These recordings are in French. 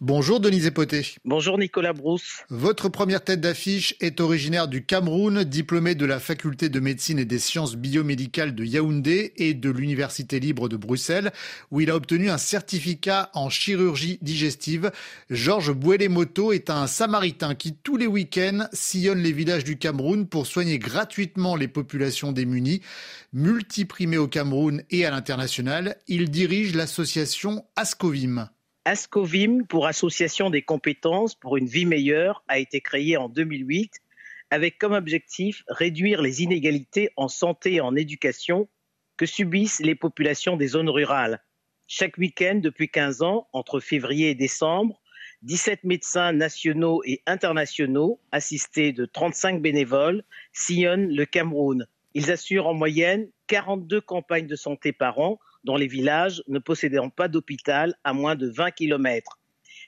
Bonjour Denise Epoté. Bonjour Nicolas Brousse. Votre première tête d'affiche est originaire du Cameroun, diplômé de la faculté de médecine et des sciences biomédicales de Yaoundé et de l'Université libre de Bruxelles, où il a obtenu un certificat en chirurgie digestive. Georges Bouelemoto est un samaritain qui tous les week-ends sillonne les villages du Cameroun pour soigner gratuitement les populations démunies. Multiprimé au Cameroun et à l'international, il dirige l'association Ascovim. Ascovim, pour Association des compétences pour une vie meilleure, a été créé en 2008 avec comme objectif réduire les inégalités en santé et en éducation que subissent les populations des zones rurales. Chaque week-end depuis 15 ans, entre février et décembre, 17 médecins nationaux et internationaux, assistés de 35 bénévoles, sillonnent le Cameroun. Ils assurent en moyenne 42 campagnes de santé par an dans les villages ne possédant pas d'hôpital à moins de 20 km.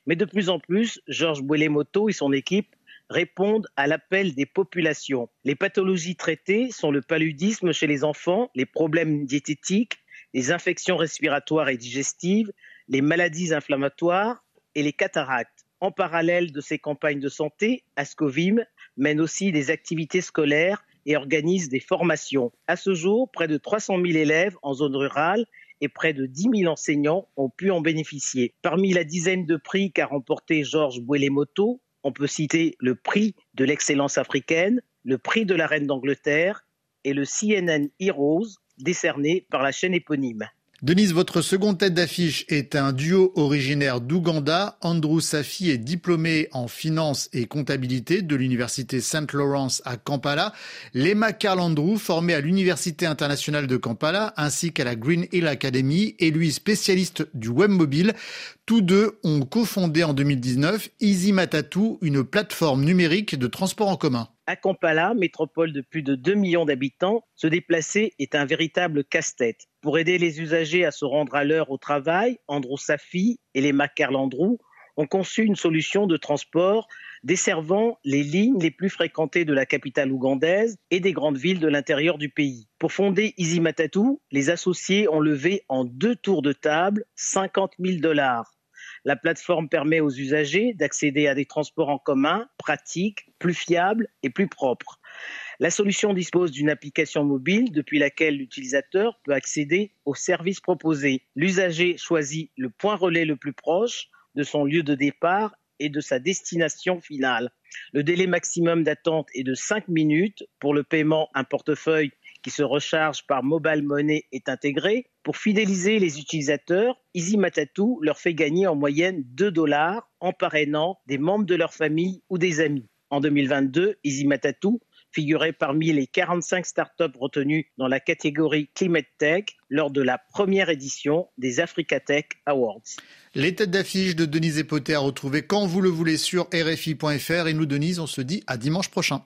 Mais de plus en plus, Georges Bouelemoto et son équipe répondent à l'appel des populations. Les pathologies traitées sont le paludisme chez les enfants, les problèmes diététiques, les infections respiratoires et digestives, les maladies inflammatoires et les cataractes. En parallèle de ces campagnes de santé, Ascovim mène aussi des activités scolaires et organise des formations. À ce jour, près de 300 000 élèves en zone rurale et près de 10 000 enseignants ont pu en bénéficier. Parmi la dizaine de prix qu'a remporté Georges Bouelemoto, on peut citer le prix de l'excellence africaine, le prix de la reine d'Angleterre et le CNN Heroes décerné par la chaîne éponyme. Denise, votre seconde tête d'affiche est un duo originaire d'Ouganda. Andrew Safi est diplômé en finance et comptabilité de l'université St. Lawrence à Kampala. Lema Karl Andrew, formé à l'université internationale de Kampala ainsi qu'à la Green Hill Academy, est lui spécialiste du web mobile. Tous deux ont cofondé en 2019 Easy Matatu, une plateforme numérique de transport en commun. À Kampala, métropole de plus de 2 millions d'habitants, se déplacer est un véritable casse-tête. Pour aider les usagers à se rendre à l'heure au travail, Andrew Safi et les Macarl Andrew ont conçu une solution de transport desservant les lignes les plus fréquentées de la capitale ougandaise et des grandes villes de l'intérieur du pays. Pour fonder Easy les associés ont levé en deux tours de table 50 000 dollars. La plateforme permet aux usagers d'accéder à des transports en commun pratiques, plus fiables et plus propres. La solution dispose d'une application mobile depuis laquelle l'utilisateur peut accéder aux services proposés. L'usager choisit le point relais le plus proche de son lieu de départ et de sa destination finale. Le délai maximum d'attente est de 5 minutes. Pour le paiement, un portefeuille qui se recharge par mobile money est intégré. Pour fidéliser les utilisateurs, Easy leur fait gagner en moyenne 2 dollars en parrainant des membres de leur famille ou des amis. En 2022, Easy Matatu figurait parmi les 45 startups retenues dans la catégorie Climate Tech lors de la première édition des Africa Tech Awards. Les têtes d'affiche de Denise Epoté à retrouver quand vous le voulez sur RFI.fr. Et nous, Denise, on se dit à dimanche prochain.